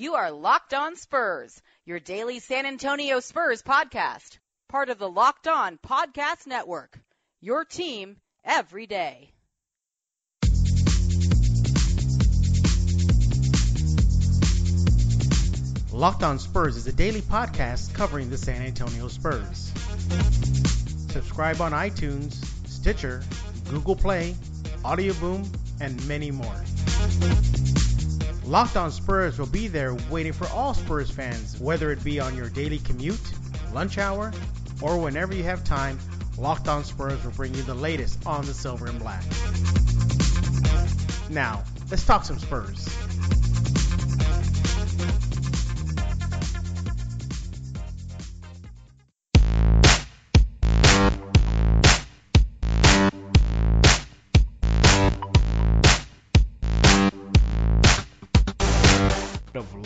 You are Locked On Spurs, your daily San Antonio Spurs podcast, part of the Locked On Podcast Network. Your team every day. Locked On Spurs is a daily podcast covering the San Antonio Spurs. Subscribe on iTunes, Stitcher, Google Play, Audio Boom, and many more. Locked On Spurs will be there waiting for all Spurs fans, whether it be on your daily commute, lunch hour, or whenever you have time. Locked On Spurs will bring you the latest on the silver and black. Now, let's talk some Spurs.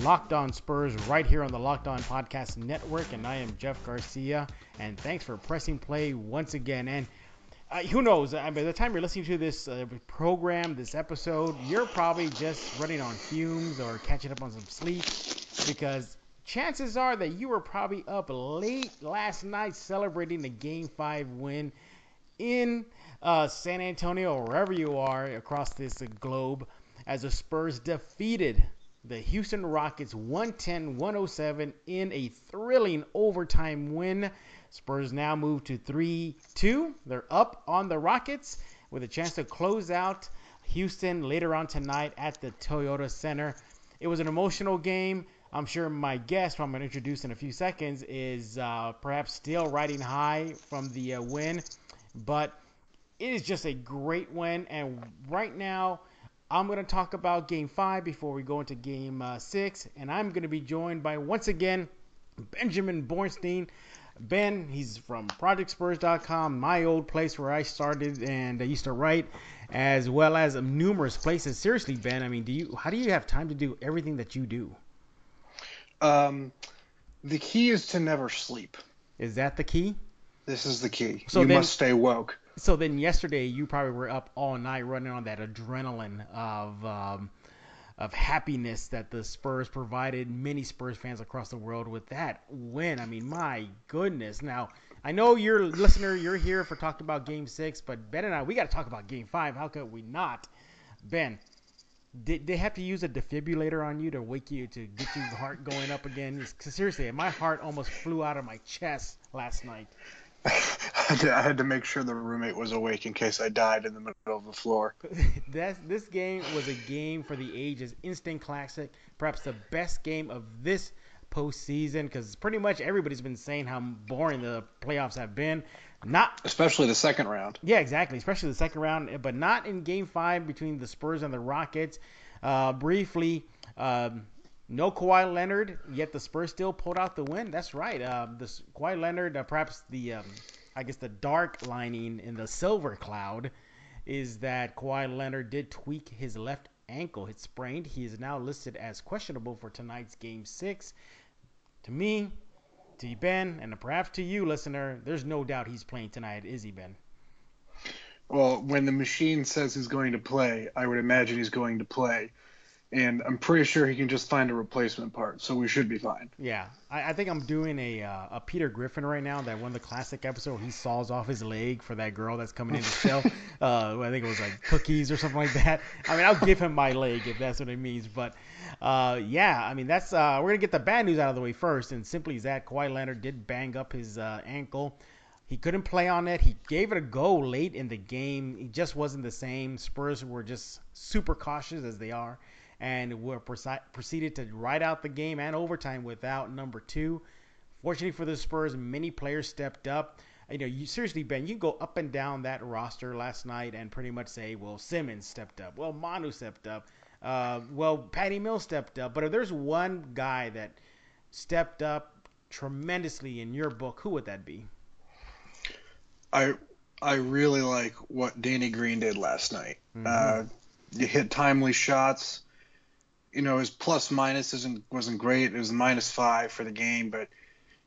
Locked On Spurs right here on the Locked On Podcast Network. And I am Jeff Garcia. And thanks for pressing play once again. And uh, who knows? By the time you're listening to this uh, program, this episode, you're probably just running on fumes or catching up on some sleep because chances are that you were probably up late last night celebrating the Game 5 win in uh, San Antonio or wherever you are across this globe as the Spurs defeated the Houston Rockets 110 107 in a thrilling overtime win. Spurs now move to 3 2. They're up on the Rockets with a chance to close out Houston later on tonight at the Toyota Center. It was an emotional game. I'm sure my guest, who I'm going to introduce in a few seconds, is uh, perhaps still riding high from the uh, win. But it is just a great win. And right now, I'm going to talk about game five before we go into game uh, six. And I'm going to be joined by, once again, Benjamin Bornstein. Ben, he's from ProjectSpurs.com, my old place where I started and I used to write, as well as numerous places. Seriously, Ben, I mean, do you? How do you have time to do everything that you do? Um, the key is to never sleep. Is that the key? This is the key. So you then, must stay woke so then yesterday you probably were up all night running on that adrenaline of um, of happiness that the Spurs provided many Spurs fans across the world with that win. I mean, my goodness. Now, I know you're listener, you're here for talking about game 6, but Ben and I we got to talk about game 5. How could we not? Ben, did they have to use a defibrillator on you to wake you to get your heart going up again? Seriously, my heart almost flew out of my chest last night. I had to make sure the roommate was awake in case I died in the middle of the floor. That's, this game was a game for the ages, instant classic, perhaps the best game of this postseason because pretty much everybody's been saying how boring the playoffs have been. Not especially the second round. Yeah, exactly, especially the second round, but not in Game Five between the Spurs and the Rockets. Uh, briefly, um, no Kawhi Leonard, yet the Spurs still pulled out the win. That's right. Uh, the Kawhi Leonard, uh, perhaps the, um, I guess the dark lining in the silver cloud, is that Kawhi Leonard did tweak his left ankle. It's sprained. He is now listed as questionable for tonight's Game Six. To me, to Ben, and perhaps to you, listener, there's no doubt he's playing tonight. Is he, Ben? Well, when the machine says he's going to play, I would imagine he's going to play and I'm pretty sure he can just find a replacement part, so we should be fine. Yeah, I, I think I'm doing a uh, a Peter Griffin right now. That one, the classic episode, he saws off his leg for that girl that's coming in to sell. uh, I think it was like cookies or something like that. I mean, I'll give him my leg if that's what it means. But uh, yeah, I mean, that's uh, we're gonna get the bad news out of the way first, and simply is that Kawhi Leonard did bang up his uh, ankle. He couldn't play on it. He gave it a go late in the game. He just wasn't the same. Spurs were just super cautious as they are and were proceeded to ride out the game and overtime without number two. Fortunately for the Spurs, many players stepped up. You know, you seriously, Ben, you go up and down that roster last night and pretty much say, well, Simmons stepped up, well, Manu stepped up, uh, well, Patty Mills stepped up. But if there's one guy that stepped up tremendously in your book, who would that be? I I really like what Danny Green did last night. Mm-hmm. Uh, you hit timely shots you know his plus minus isn't wasn't great. It was minus five for the game, but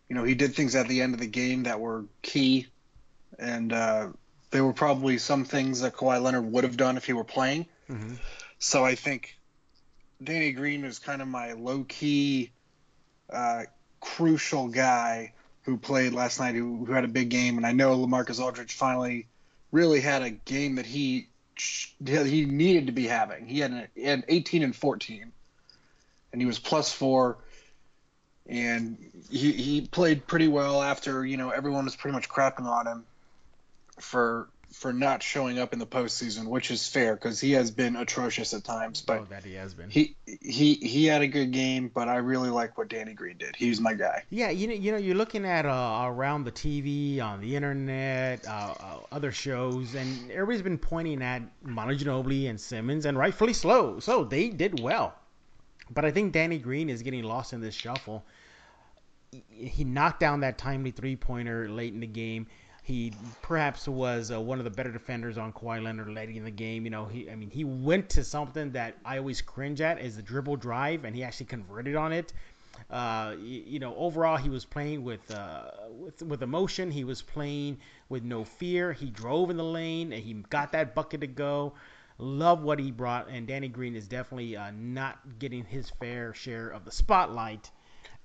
you know he did things at the end of the game that were key, and uh, they were probably some things that Kawhi Leonard would have done if he were playing. Mm-hmm. So I think Danny Green is kind of my low key, uh, crucial guy who played last night, who, who had a big game, and I know Lamarcus Aldridge finally really had a game that he he needed to be having. He had, an, he had 18 and 14, and he was plus four, and he he played pretty well after you know everyone was pretty much crapping on him for for not showing up in the postseason, which is fair because he has been atrocious at times. But oh, that he has been. He he he had a good game, but I really like what Danny Green did. He's my guy. Yeah, you know, you know, you're looking at uh, around the TV, on the internet, uh, uh, other shows, and everybody's been pointing at Manu Ginobili and Simmons, and rightfully so. So they did well, but I think Danny Green is getting lost in this shuffle. He knocked down that timely three pointer late in the game he perhaps was uh, one of the better defenders on Kawhi Leonard late in the game. You know, he I mean he went to something that I always cringe at is the dribble drive, and he actually converted on it. Uh, you, know, overall he was playing with uh, with with emotion. He was playing with no fear. He drove in the lane, and he got that bucket to go. Love what he brought, and Danny Green is definitely uh, not getting his fair share of the spotlight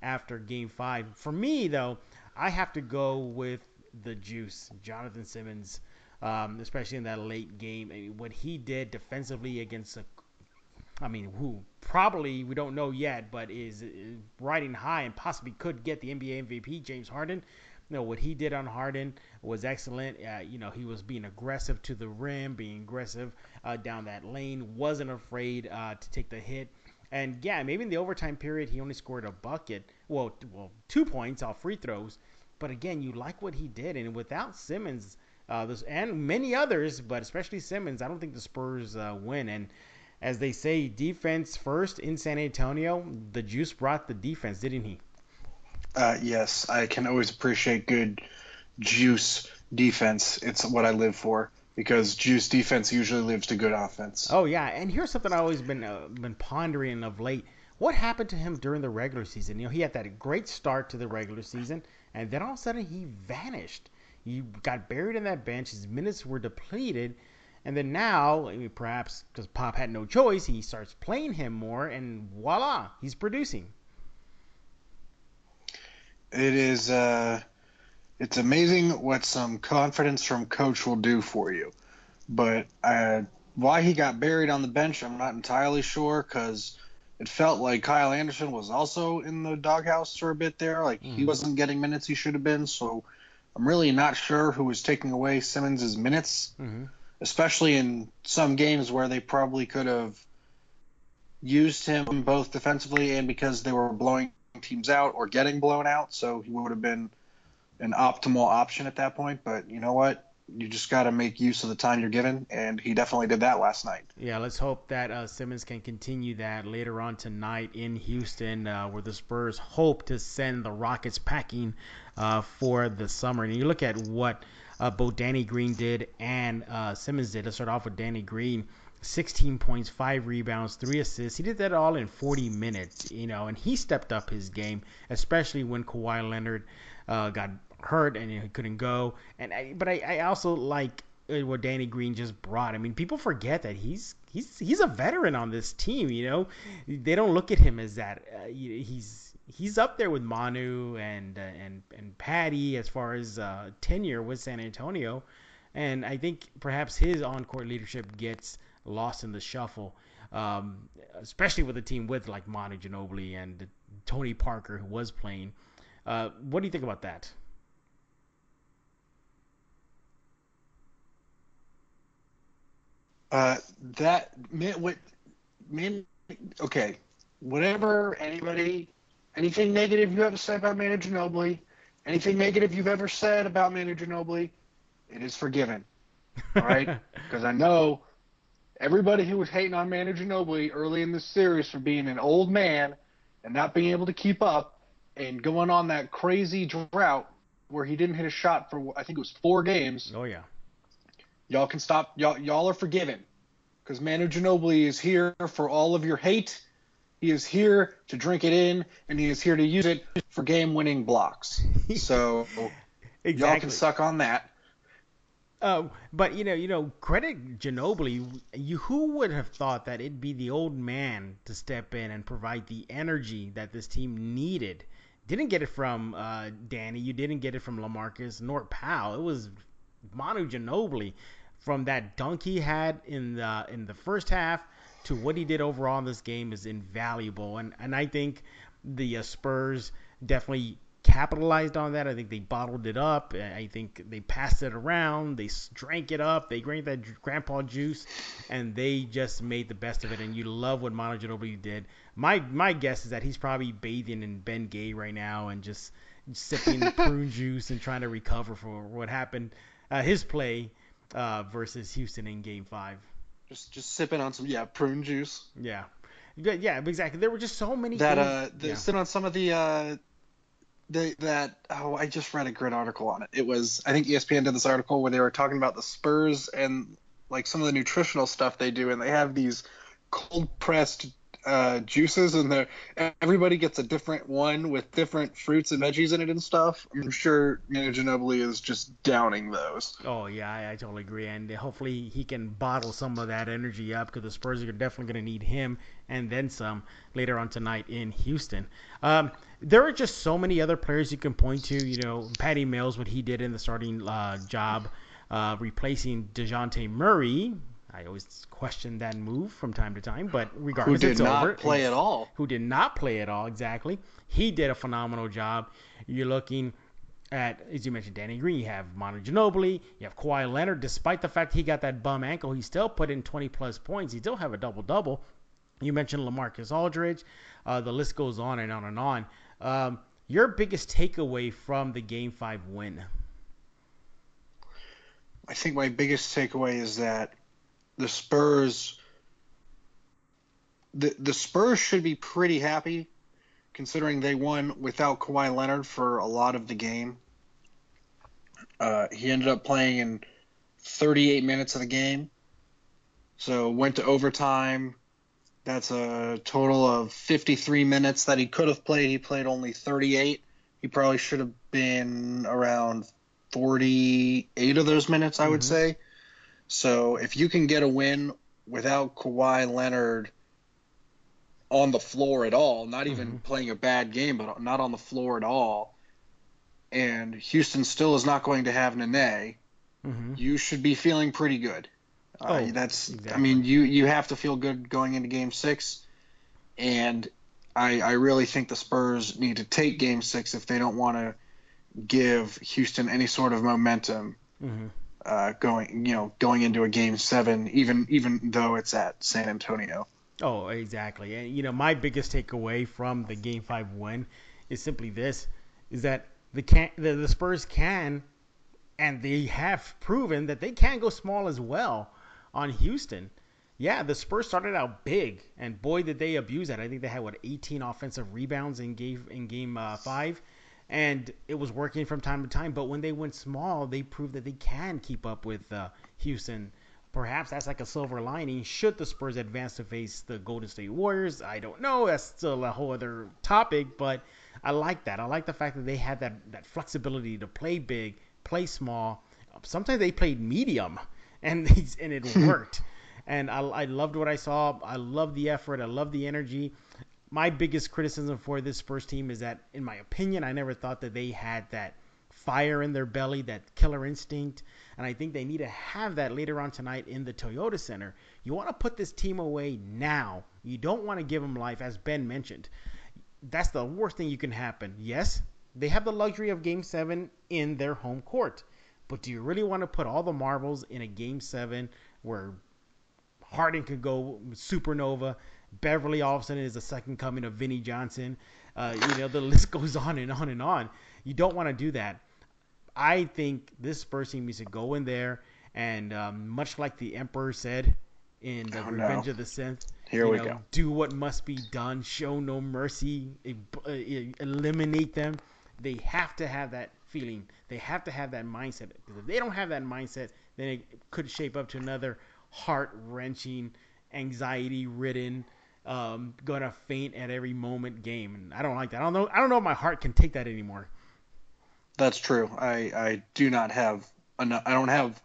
after Game Five. For me, though, I have to go with the juice, Jonathan Simmons, um, especially in that late game. I mean, what he did defensively against a, I mean, who probably we don't know yet, but is, is riding high and possibly could get the NBA MVP, James Harden. You know, what he did on Harden was excellent. Uh, you know, he was being aggressive to the rim, being aggressive uh, down that lane, wasn't afraid uh, to take the hit. And yeah, maybe in the overtime period he only scored a bucket, well, well, two points off free throws. But again, you like what he did, and without Simmons, uh, this, and many others, but especially Simmons, I don't think the Spurs uh, win. And as they say, defense first in San Antonio. The juice brought the defense, didn't he? Uh, yes, I can always appreciate good juice defense. It's what I live for because juice defense usually lives to good offense. Oh yeah, and here's something I've always been uh, been pondering of late. What happened to him during the regular season? You know, he had that great start to the regular season and then all of a sudden he vanished. He got buried in that bench. His minutes were depleted. And then now, perhaps because Pop had no choice, he starts playing him more, and voila, he's producing. It is. Uh, it's amazing what some confidence from coach will do for you. But uh, why he got buried on the bench, I'm not entirely sure because it felt like Kyle Anderson was also in the doghouse for a bit there. Like mm. he wasn't getting minutes he should have been. So I'm really not sure who was taking away Simmons' minutes, mm-hmm. especially in some games where they probably could have used him both defensively and because they were blowing teams out or getting blown out. So he would have been an optimal option at that point. But you know what? you just got to make use of the time you're given, and he definitely did that last night. Yeah, let's hope that uh, Simmons can continue that later on tonight in Houston, uh, where the Spurs hope to send the Rockets packing uh, for the summer. And you look at what uh, both Danny Green did and uh, Simmons did. Let's start off with Danny Green. 16 points, five rebounds, three assists. He did that all in 40 minutes, you know, and he stepped up his game, especially when Kawhi Leonard uh, got hurt and he couldn't go. And I, but I, I also like uh, what Danny Green just brought. I mean, people forget that he's he's he's a veteran on this team. You know, they don't look at him as that. Uh, he's he's up there with Manu and uh, and and Patty as far as uh, tenure with San Antonio. And I think perhaps his on-court leadership gets lost in the shuffle, um, especially with a team with like Manu Ginobili and Tony Parker who was playing. Uh, what do you think about that? Uh, that meant what man. Okay, whatever anybody, anything negative you ever said about Manu Ginobili, anything negative you've ever said about Manu Ginobili, it is forgiven. All right, because I know everybody who was hating on Manu Ginobili early in this series for being an old man and not being able to keep up and going on that crazy drought where he didn't hit a shot for I think it was four games. Oh yeah. Y'all can stop. Y'all, y'all are forgiven because Manu Ginobili is here for all of your hate. He is here to drink it in, and he is here to use it for game-winning blocks. So exactly. y'all can suck on that. Uh, but you know, you know, credit Ginobili. You who would have thought that it'd be the old man to step in and provide the energy that this team needed? Didn't get it from uh, Danny. You didn't get it from Lamarcus nor Powell. It was Manu Ginobili from that dunk he had in the in the first half to what he did overall in this game is invaluable. And and I think the uh, Spurs definitely capitalized on that. I think they bottled it up. I think they passed it around. They drank it up. They drank that grandpa juice, and they just made the best of it. And you love what Manu Ginobili did. My my guess is that he's probably bathing in Bengay right now and just sipping prune juice and trying to recover from what happened, uh, his play uh, versus Houston in Game Five. Just just sipping on some yeah prune juice. Yeah. Yeah, exactly. There were just so many that things. uh, yeah. sit on some of the uh, the that oh I just read a great article on it. It was I think ESPN did this article where they were talking about the Spurs and like some of the nutritional stuff they do, and they have these cold pressed uh, juices, and they everybody gets a different one with different fruits and veggies in it and stuff. I'm sure Manu Ginobili is just downing those. Oh yeah, I, I totally agree, and hopefully he can bottle some of that energy up because the Spurs are definitely going to need him and then some later on tonight in Houston. Um, there are just so many other players you can point to. You know, Patty Mills, what he did in the starting uh, job, uh, replacing Dejounte Murray. I always question that move from time to time, but regardless, Who did it's not over. play at all? who did not play at all exactly. He did a phenomenal job. You're looking at, as you mentioned, Danny Green. You have Manu Ginobili. You have Kawhi Leonard. Despite the fact he got that bum ankle, he still put in 20 plus points. He still have a double double. You mentioned Lamarcus Aldridge. Uh, the list goes on and on and on. Um, your biggest takeaway from the Game Five win? I think my biggest takeaway is that the Spurs the the Spurs should be pretty happy considering they won without Kawhi Leonard for a lot of the game. Uh, he ended up playing in 38 minutes of the game. So went to overtime. That's a total of 53 minutes that he could have played. He played only 38. He probably should have been around 48 of those minutes, I would Mhm. say. So if you can get a win without Kawhi Leonard on the floor at all, not even Mhm. playing a bad game, but not on the floor at all, and Houston still is not going to have Nene, Mm-hmm. you should be feeling pretty good. Uh, Oh, that's, I mean, you you have to feel good going into Game Six, and I I really think the Spurs need to take Game Six if they don't want to give Houston any sort of momentum Mm-hmm. Uh, going you know going into a Game Seven, even even though it's at San Antonio. Oh, exactly. And you know, my biggest takeaway from the Game Five win is simply this: is that the can the, the Spurs can, and they have proven that they can go small as well on Houston. Yeah, the Spurs started out big, and boy did they abuse that. I think they had what 18 offensive rebounds in game in game uh, five, and it was working from time to time. But when they went small, they proved that they can keep up with uh, Houston. Perhaps that's like a silver lining. Should the Spurs advance to face the Golden State Warriors? I don't know. That's still a whole other topic, but I like that. I like the fact that they had that, that flexibility to play big, play small. Sometimes they played medium, and and it worked. And I, I loved what I saw. I love the effort. I love the energy. My biggest criticism for this Spurs team is that, in my opinion, I never thought that they had that fire in their belly, that killer instinct. And I think they need to have that later on tonight in the Toyota Center. You want to put this team away now. You don't want to give them life, as Ben mentioned. That's the worst thing you can happen. Yes, they have the luxury of Game 7 in their home court. But do you really want to put all the marbles in a Game 7 where Harden could go supernova? Beverley all of a sudden is the second coming of Vinnie Johnson. Uh, you know, the list goes on and on and on. You don't want to do that. I think this Spurs team needs to go in there and, um, much like the Emperor said in the Oh, no. Revenge of the Sith, Here you we know, go. do what must be done, show no mercy, uh, eliminate them. They have to have that feeling. They have to have that mindset. Because if they don't have that mindset, then it could shape up to another heart wrenching, anxiety ridden, um, gonna faint at every moment game. And I don't like that. I don't know. I don't know if my heart can take that anymore. That's true. I I do not have enough. I don't have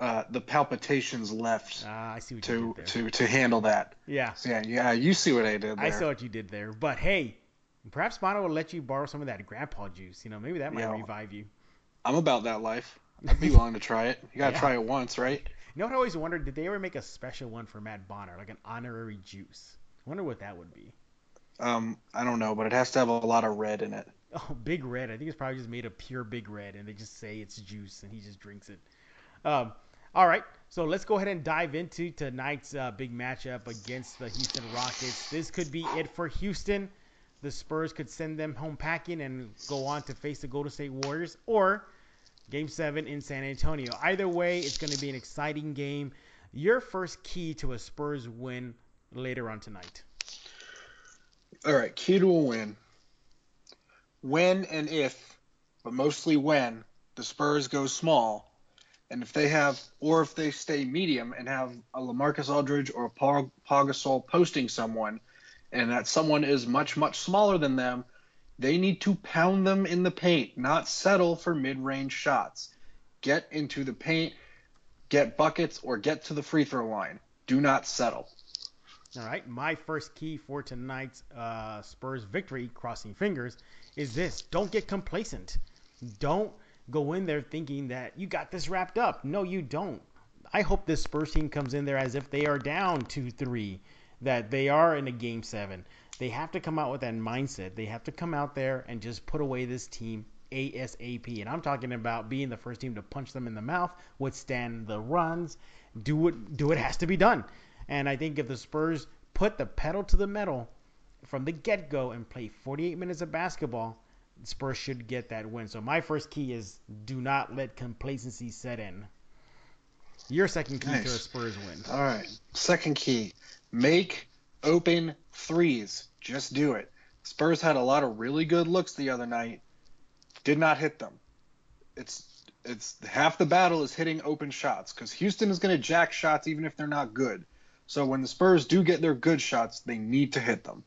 uh, the palpitations left I see what to you did there. to to handle that. yeah, So, yeah, yeah, you see what I did there. I saw what you did there. But hey, perhaps Manu will let you borrow some of that grandpa juice. You know, maybe that might revive you. I'm about that life. I'd be willing to try it. You gotta Yeah. try it once, right? You know what I always wondered? Did they ever make a special one for Matt Bonner, like an honorary juice? I wonder what that would be. Um, I don't know, but it has to have a lot of red in it. Oh, Big Red. I think it's probably just made of pure Big Red, and they just say it's juice, and he just drinks it. Um, all right, so let's go ahead and dive into tonight's uh, big matchup against the Houston Rockets. This could be it for Houston. The Spurs could send them home packing and go on to face the Golden State Warriors, or Game 7 in San Antonio. Either way, it's going to be an exciting game. Your first key to a Spurs win later on tonight. All right, key to a win. When and if, but mostly when, the Spurs go small, and if they have, or if they stay medium and have a Lamarcus Aldridge or a Pau, Gasol posting someone, and that someone is much, much smaller than them, they need to pound them in the paint, not settle for mid-range shots. Get into the paint, get buckets, or get to the free throw line. Do not settle. All right, my first key for tonight's uh, Spurs victory, crossing fingers, is this: don't get complacent. Don't go in there thinking that you got this wrapped up. No, you don't. I hope this Spurs team comes in there as if they are down two three, that they are in a game seven. They have to come out with that mindset. They have to come out there and just put away this team ASAP. And I'm talking about being the first team to punch them in the mouth, withstand the runs, do what do what has to be done. And I think if the Spurs put the pedal to the metal from the get go and play 48 minutes of basketball, the Spurs should get that win. So my first key is do not let complacency set in. Your second key to a Spurs win. All right. Second key make open threes. Just do it. Spurs had a lot of really good looks the other night. Did not hit them. It's it's half the battle is hitting open shots because Houston is going to jack shots even if they're not good. So when the Spurs do get their good shots, they need to hit them.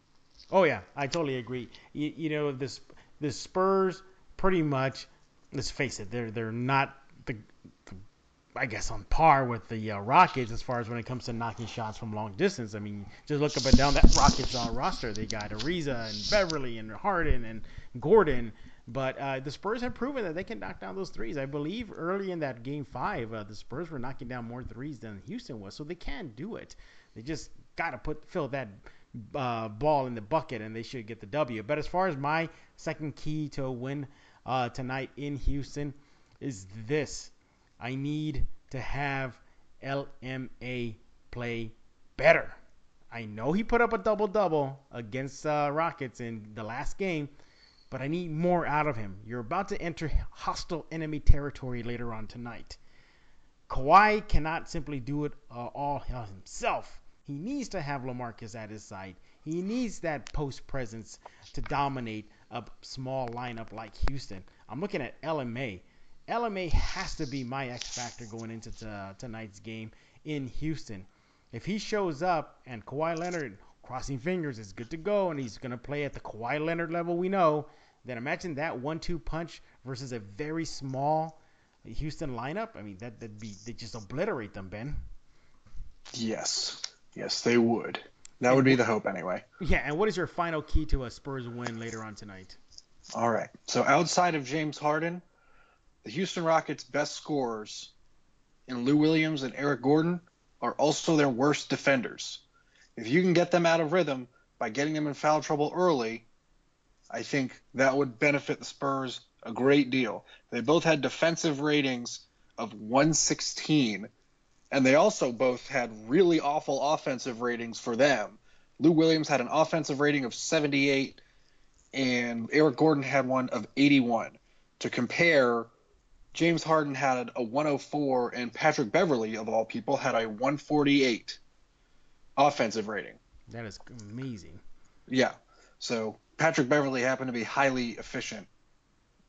Oh yeah, I totally agree. You, you know this the Spurs pretty much. Let's face it, they're they're not I guess on par with the uh, Rockets as far as when it comes to knocking shots from long distance. I mean, just look up and down that Rockets uh, roster. They got Ariza and Beverley and Harden and Gordon. But uh, the Spurs have proven that they can knock down those threes. I believe early in that game five, uh, the Spurs were knocking down more threes than Houston was, so they can do it. They just got to put fill that uh, ball in the bucket, and they should get the W. But as far as my second key to a win uh, tonight in Houston is this: I need to have LMA play better. I know he put up a double double against uh, Rockets in the last game, but I need more out of him. You're about to enter hostile enemy territory later on tonight. Kawhi cannot simply do it uh, all himself. He needs to have LaMarcus at his side. He needs that post presence to dominate a small lineup like Houston. I'm looking at LMA. LMA has to be my X factor going into t- tonight's game in Houston. If he shows up and Kawhi Leonard, crossing fingers, is good to go and he's going to play at the Kawhi Leonard level we know, then imagine that one-two punch versus a very small Houston lineup. I mean, that that'd be they just obliterate them, Ben. Yes. Yes, they would. That would be the hope anyway. Yeah, and what is your final key to a Spurs win later on tonight? All right. So outside of James Harden, the Houston Rockets' best scorers in Lou Williams and Eric Gordon are also their worst defenders. If you can get them out of rhythm by getting them in foul trouble early, I think that would benefit the Spurs a great deal. They both had defensive ratings of 116, and they also both had really awful offensive ratings for them. Lou Williams had an offensive rating of 78 and Eric Gordon had one of 81. To compare, James Harden had a 104, and Patrick Beverley, of all people, had a 148 offensive rating. That is amazing. Yeah. So Patrick Beverley happened to be highly efficient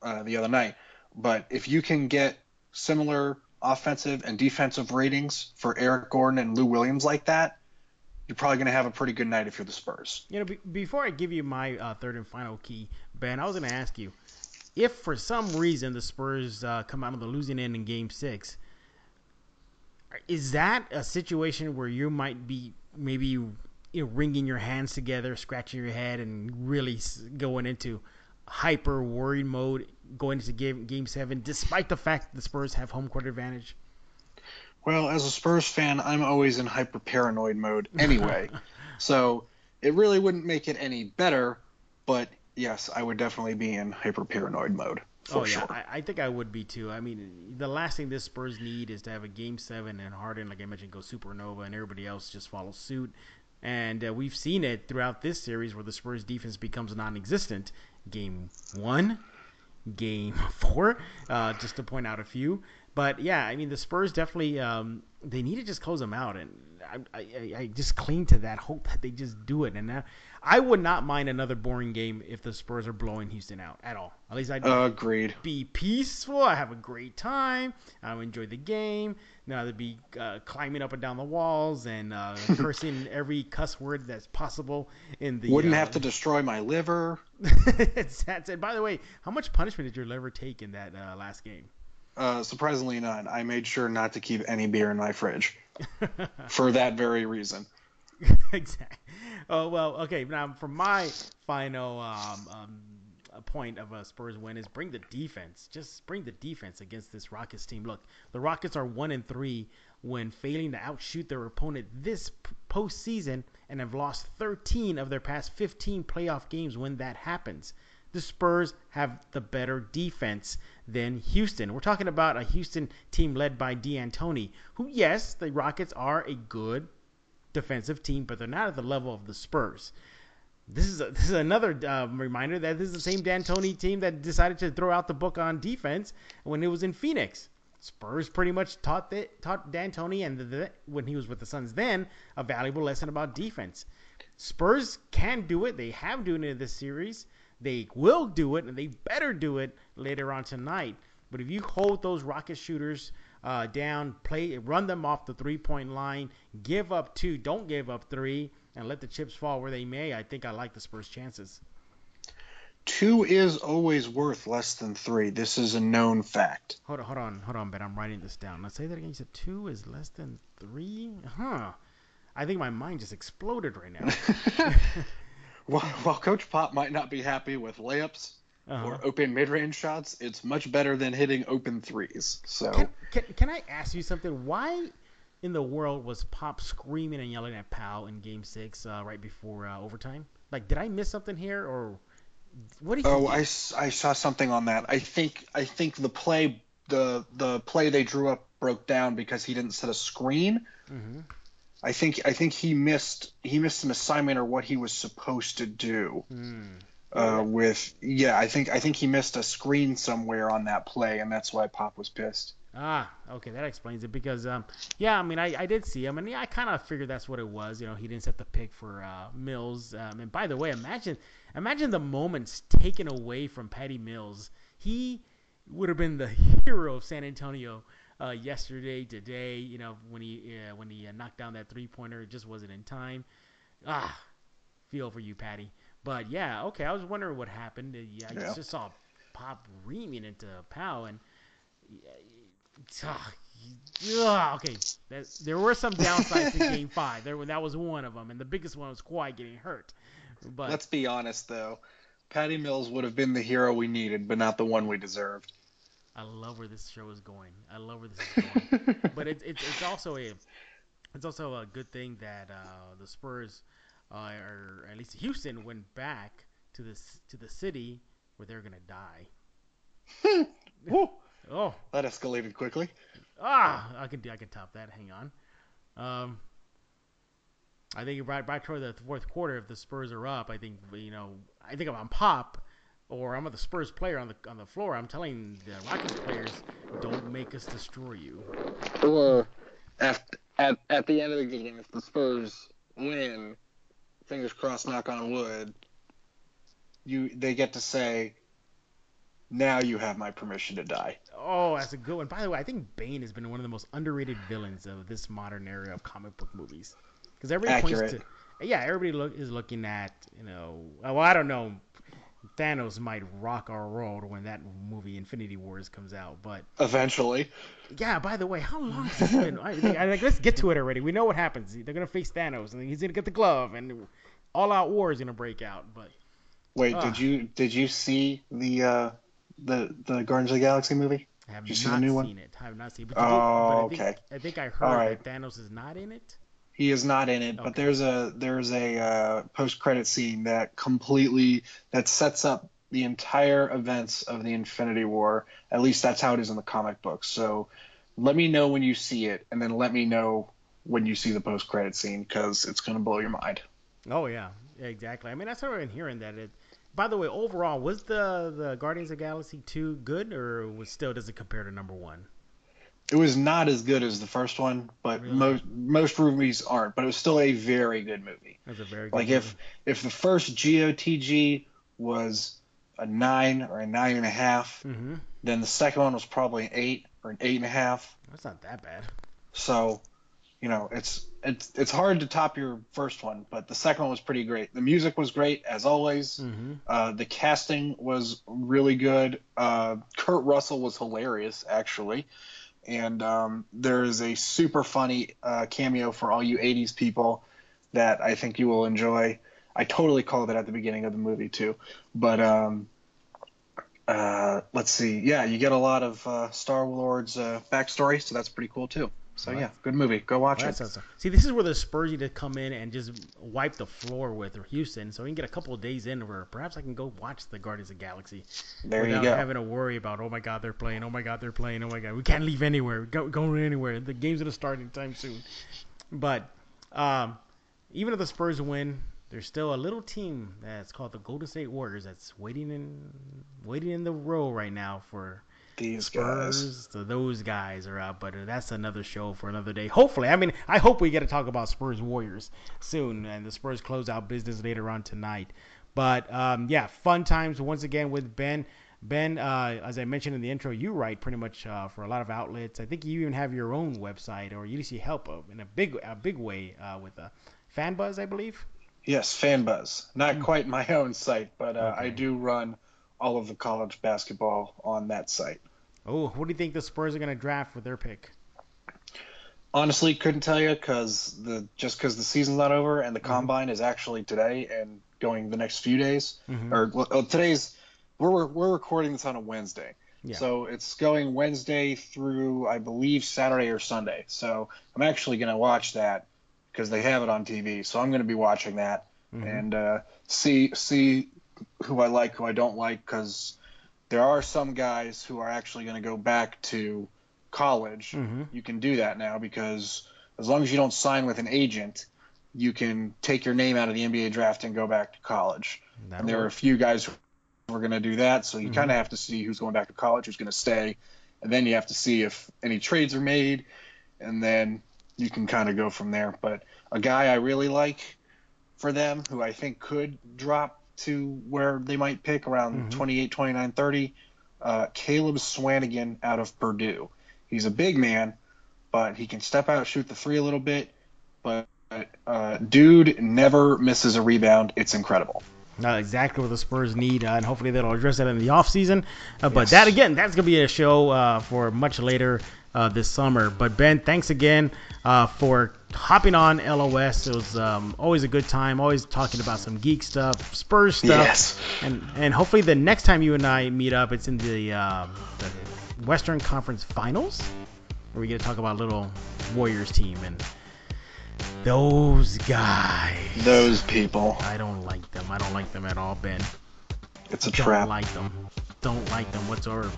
uh, the other night. But if you can get similar offensive and defensive ratings for Eric Gordon and Lou Williams like that, you're probably going to have a pretty good night if you're the Spurs. You know, be, before I give you my uh, third and final key, Ben, I was going to ask you if for some reason the Spurs uh, come out of the losing end in Game Six, is that a situation where you might be maybe you know, wringing your hands together, scratching your head, and really going into hyper worried mode going into game game seven, despite the fact that the Spurs have home court advantage? Well, as a Spurs fan, I'm always in hyper paranoid mode anyway, so it really wouldn't make it any better. But yes, I would definitely be in hyper paranoid mode. For oh yeah, sure. I, I, think I would be too. I mean, the last thing this Spurs need is to have a game seven and Harden, like I mentioned, go supernova, and everybody else just follow suit. And uh, we've seen it throughout this series where the Spurs defense becomes non-existent. Game one, game four, uh, just to point out a few. But yeah, I mean, the Spurs definitely um, they need to just close them out, and I, I, I just cling to that hope that they just do it. And uh, I would not mind another boring game if the Spurs are blowing Houston out at all. At least I'd agreed. Be peaceful. I have a great time. I enjoy the game. Now they'd be uh, climbing up and down the walls and uh, cursing every cuss word that's possible in the. Wouldn't uh, have to destroy my liver. that's it. By the way, how much punishment did your liver take in that uh, last game? Uh, surprisingly none. I made sure not to keep any beer in my fridge for that very reason. exactly. Oh well, okay. Now for my final um, um, point of a Spurs win is bring the defense. Just bring the defense against this Rockets team. Look, the Rockets are one and three when failing to outshoot their opponent this postseason and have lost 13 of their past 15 playoff games when that happens. The Spurs have the better defense than Houston. We're talking about a Houston team led by D'Antoni, who, yes, the Rockets are a good defensive team, but they're not at the level of the Spurs. This is a, this is another uh, reminder that this is the same D'Antoni team that decided to throw out the book on defense when it was in Phoenix. Spurs pretty much taught the, taught D'Antoni and the, the, when he was with the Suns then a valuable lesson about defense. Spurs can do it. They have done it in this series. They will do it, and they better do it later on tonight. But if you hold those rocket shooters uh, down, play, run them off the three-point line, give up two, don't give up three, and let the chips fall where they may, I think I like the Spurs' chances. Two is always worth less than three. This is a known fact. Hold on, hold on, hold on, Ben. I'm writing this down. Let's say that again. You said two is less than three? Huh. I think my mind just exploded right now. while, while Coach Pop might not be happy with layups uh-huh. or open mid-range shots, it's much better than hitting open threes. So can, can, can I ask you something? Why in the world was Pop screaming and yelling at Pau in Game Six uh, right before uh, overtime? Like, did I miss something here, or what do you? Oh, I, I saw something on that. I think I think the play the the play they drew up broke down because he didn't set a screen. Mm-hmm. I think I think he missed he missed an assignment or what he was supposed to do. Mm. Uh, with yeah, I think I think he missed a screen somewhere on that play, and that's why Pop was pissed. Ah, okay, that explains it. Because um, yeah, I mean, I, I did see him, and yeah, I kind of figured that's what it was. You know, he didn't set the pick for uh, Mills. Um, and by the way, imagine imagine the moments taken away from Patty Mills. He would have been the hero of San Antonio uh, yesterday, today. You know, when he uh, when he uh, knocked down that three pointer, it just wasn't in time. Ah, feel for you, Patty. But yeah, okay. I was wondering what happened. Uh, yeah, I yeah. just saw Pop reaming into Pau, and uh, okay, there were some downsides in Game Five. There, that was one of them, and the biggest one was Kawhi getting hurt. But let's be honest, though, Patty Mills would have been the hero we needed, but not the one we deserved. I love where this show is going. I love where this is going. but it's it's it's also a it's also a good thing that uh, the Spurs, uh, or at least Houston, went back to this to the city where they're gonna die. oh, that escalated quickly. Ah, I can I can top that. Hang on. Um, I think right right toward the fourth quarter, if the Spurs are up, I think you know I think I'm on pop or I'm a the Spurs player on the on the floor, I'm telling the Rockets players, don't make us destroy you. Or at at at the end of the game, if the Spurs win, fingers crossed, knock on wood, you they get to say, now you have my permission to die. Oh, that's a good one. By the way, I think Bane has been one of the most underrated villains of this modern era of comic book movies. Because everybody Accurate. points to, yeah, everybody look, is looking at, you know, well, I don't know Thanos might rock our world when that movie Infinity Wars comes out. But eventually, yeah. By the way, how long has it been? I, I, like, let's get to it already. We know what happens. They're gonna face Thanos, and he's gonna get the glove, and all out war is gonna break out. But wait, uh, did you did you see the uh, the the Guardians of the Galaxy movie? I have did you not see the new seen one? it. I have not seen it. But oh, but I think, okay. I think I heard right. that Thanos is not in it. He is not in it, Okay. but there's a there's a uh, post credit scene that completely that sets up the entire events of the Infinity War. At least that's how it is in the comic books. So let me know when you see it, and then let me know when you see the post credit scene because it's gonna blow your mind. Oh yeah, yeah, exactly. I mean, that's what I've been hearing that it. By the way, overall, was the the Guardians of Galaxy two good, or was still does it compare to number one? It was not as good as the first one, but Really? most most movies aren't. But it was still a very good movie. That's a very good Like if if the first GOTG was a nine or a nine and a half, Mm-hmm. then the second one was probably an eight or an eight and a half. That's not that bad. So, you know, it's it's it's hard to top your first one, but the second one was pretty great. The music was great as always. Mm-hmm. Uh, the casting was really good. Uh, Kurt Russell was hilarious, actually. And um, there is a super funny uh, cameo for all you 80s people that I think you will enjoy. I totally called it at the beginning of the movie, too. But um, uh, let's see. Yeah, you get a lot of uh, Star Lord's uh, backstory, so that's pretty cool, too. So, Right. yeah, good movie. Go watch Well, it. that's awesome. See, this is where the Spurs need to come in and just wipe the floor with Houston, so we can get a couple of days in where perhaps I can go watch the Guardians of the Galaxy There you without go. having to worry about oh my god they're playing, oh my god they're playing, oh my god we can't leave anywhere, we go go anywhere. The game's gonna start anytime soon. But um, even if the Spurs win, there's still a little team that's called the Golden State Warriors that's waiting in waiting in the row right now for These guys. Spurs. So those guys are out, but uh, that's another show for another day. Hopefully, I mean, I hope we get to talk about Spurs Warriors soon, and the Spurs close out business later on tonight. But um, yeah, fun times once again with Ben. Ben, uh, as I mentioned in the intro, you write pretty much uh, for a lot of outlets. I think you even have your own website, or you see help in a big, a big way uh, with uh, FanBuzz, I believe. Yes, FanBuzz. Not quite my own site, but uh, I do run all of the college basketball on that site. Oh, what do you think the Spurs are going to draft with their pick? Honestly, couldn't tell you because the just because the season's not over and the Mm-hmm. combine is actually today and going the next few days. Mhm. Or well, uh, today's we're we're recording this on a Wednesday, Yeah. so it's going Wednesday through I believe Saturday or Sunday. So I'm actually gonna watch that because they have it on TV. So I'm gonna be watching that Mhm. and uh, see see who I like, who I don't like, because there are some guys who are actually going to go back to college. Mhm. You can do that now because as long as you don't sign with an agent, you can take your name out of the NBA draft and go back to college. That'll And there are a few guys who are going to do that, so you Mhm. kind of have to see who's going back to college, who's going to stay, and then you have to see if any trades are made, and then you can kind of go from there. But a guy I really like for them, who I think could drop to where they might pick around Mhm. 28, 29, 30, uh, Caleb Swanigan out of Purdue. He's a big man, but he can step out, shoot the three a little bit. But uh, dude never misses a rebound. It's incredible. Not exactly what the Spurs need, uh, and hopefully they'll address that in the offseason. Uh, but Yes. that, again, that's going to be a show uh, for much later uh, this summer. But, Ben, thanks again uh, for hopping on LOS. It was um, always a good time, always talking about some geek stuff, Spurs stuff. Yes. And, and hopefully the next time you and I meet up, it's in the, um the Western Conference Finals, where we get to talk about little Warriors team. And those guys. Those people. I don't like them. I don't like them at all, Ben. It's a trap. Don't like them. Don't like them whatsoever.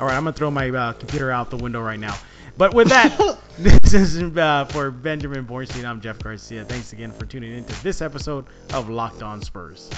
All right, I'm gonna throw my uh, computer out the window right now. But with that, this is uh, for Benjamin Bornstein. I'm Jeff Garcia. Thanks again for tuning into this episode of Locked On Spurs.